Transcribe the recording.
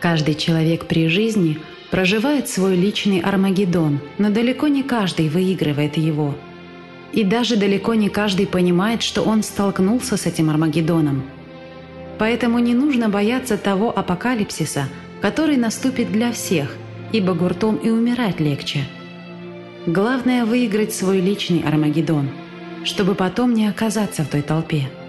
Каждый человек при жизни проживает свой личный Армагеддон, но далеко не каждый выигрывает его. И даже далеко не каждый понимает, что он столкнулся с этим Армагеддоном. Поэтому не нужно бояться того апокалипсиса, который наступит для всех, ибо гуртом и умирать легче. Главное – выиграть свой личный Армагеддон, чтобы потом не оказаться в той толпе –